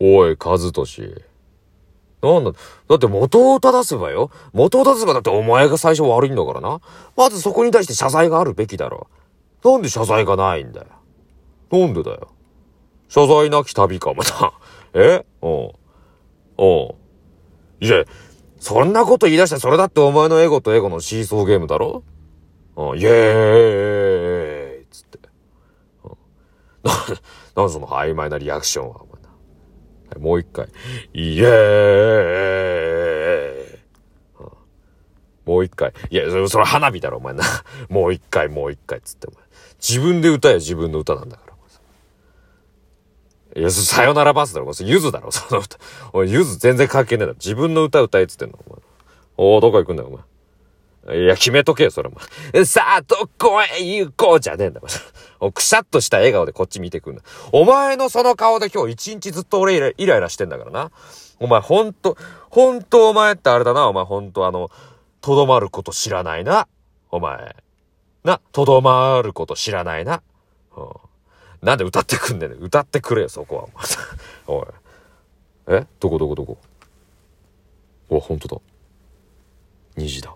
おい、和俊。なんだ、だって元を正せばよ。元を正せばだってお前が最初悪いんだからな。まずそこに対して謝罪があるべきだろ。なんで謝罪がないんだよ。なんでだよ。謝罪なき旅か、また。え？うん。うん。いや、そんなこと言い出してそれだってお前のエゴとエゴのシーソーゲームだろうん、イエーイつって。うん、な、なんその曖昧なリアクションは、もう一回。イエーイ、もう一回。いや、それ、それ花火だろ、お前な。もう一回、もう一回、つって、お前。自分で歌え自分の歌なんだから。いや、さよならバスだろ。ゆずだろ、その歌。おい、ゆず全然関係ねえだろ。自分の歌歌えっつってんの、お前。おー、どこ行くんだよ、お前。いや、決めとけよ、それ、お前。さあ、どこへ行こうじゃねえんだ、お前くしゃっとした笑顔でこっち見てくんだ。お前のその顔で今日一日ずっと俺イライラしてんだからな。お前ほんと、ほんとお前ってあれだな、お前ほんとあの、とどまること知らないな。お前。な、とどまること知らないな。うん。なんで歌ってくんねん。歌ってくれよ、そこは。おい。え？どこどこどこ？お、ほんとだ。虹だ。